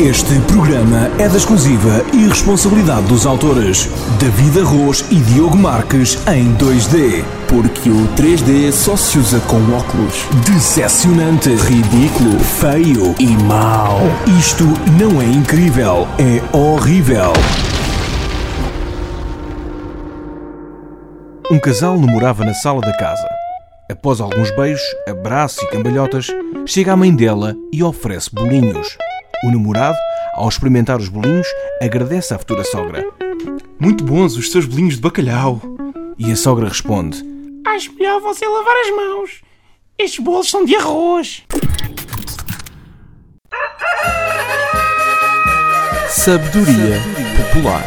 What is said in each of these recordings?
Este programa é da exclusiva e responsabilidade dos autores David Arroz e Diogo Marques em 2D. Porque o 3D só se usa com óculos. Decepcionante, ridículo, feio e mau. Isto não é incrível, é horrível. Um casal namorava na sala da casa. Após alguns beijos, abraços e cambalhotas, chega a mãe dela e oferece bolinhos. O namorado, ao experimentar os bolinhos, agradece à futura sogra. Muito bons os seus bolinhos de bacalhau. E a sogra responde: Acho melhor você lavar as mãos. Estes bolos são de arroz. Sabedoria popular.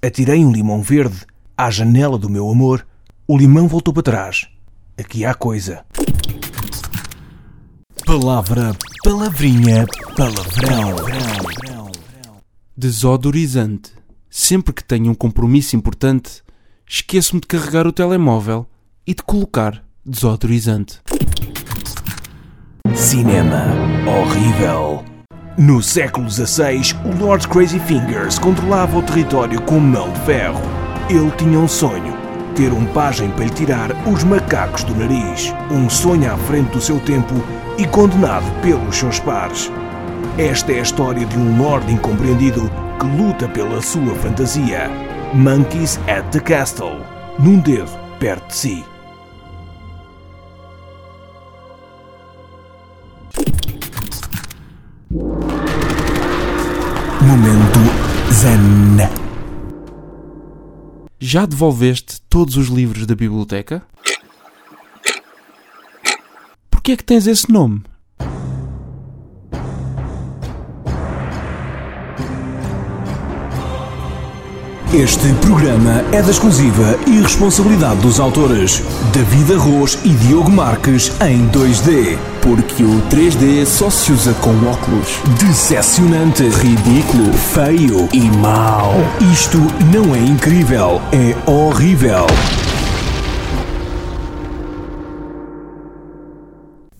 Atirei um limão verde à janela do meu amor. O limão voltou para trás. Aqui há coisa. Palavra, palavrinha, palavrão. Desodorizante. Sempre que tenho um compromisso importante, esqueço-me de carregar o telemóvel e de colocar desodorizante. Cinema horrível. No século XVI, o Lord Crazy Fingers controlava o território com mão de ferro. Ele tinha um sonho: ter um pajem para lhe tirar os macacos do nariz. Um sonho à frente do seu tempo e condenado pelos seus pares. Esta é a história de um Lord incompreendido que luta pela sua fantasia. Monkeys at the Castle. Num dedo perto de si. Momento Zen. Já devolveste todos os livros da biblioteca? Porquê é que tens esse nome? Este programa é da exclusiva e responsabilidade dos autores David Arroz e Diogo Marques em 2D. Porque o 3D só se usa com óculos. Decepcionante, ridículo, feio e mau. Isto não é incrível, é horrível.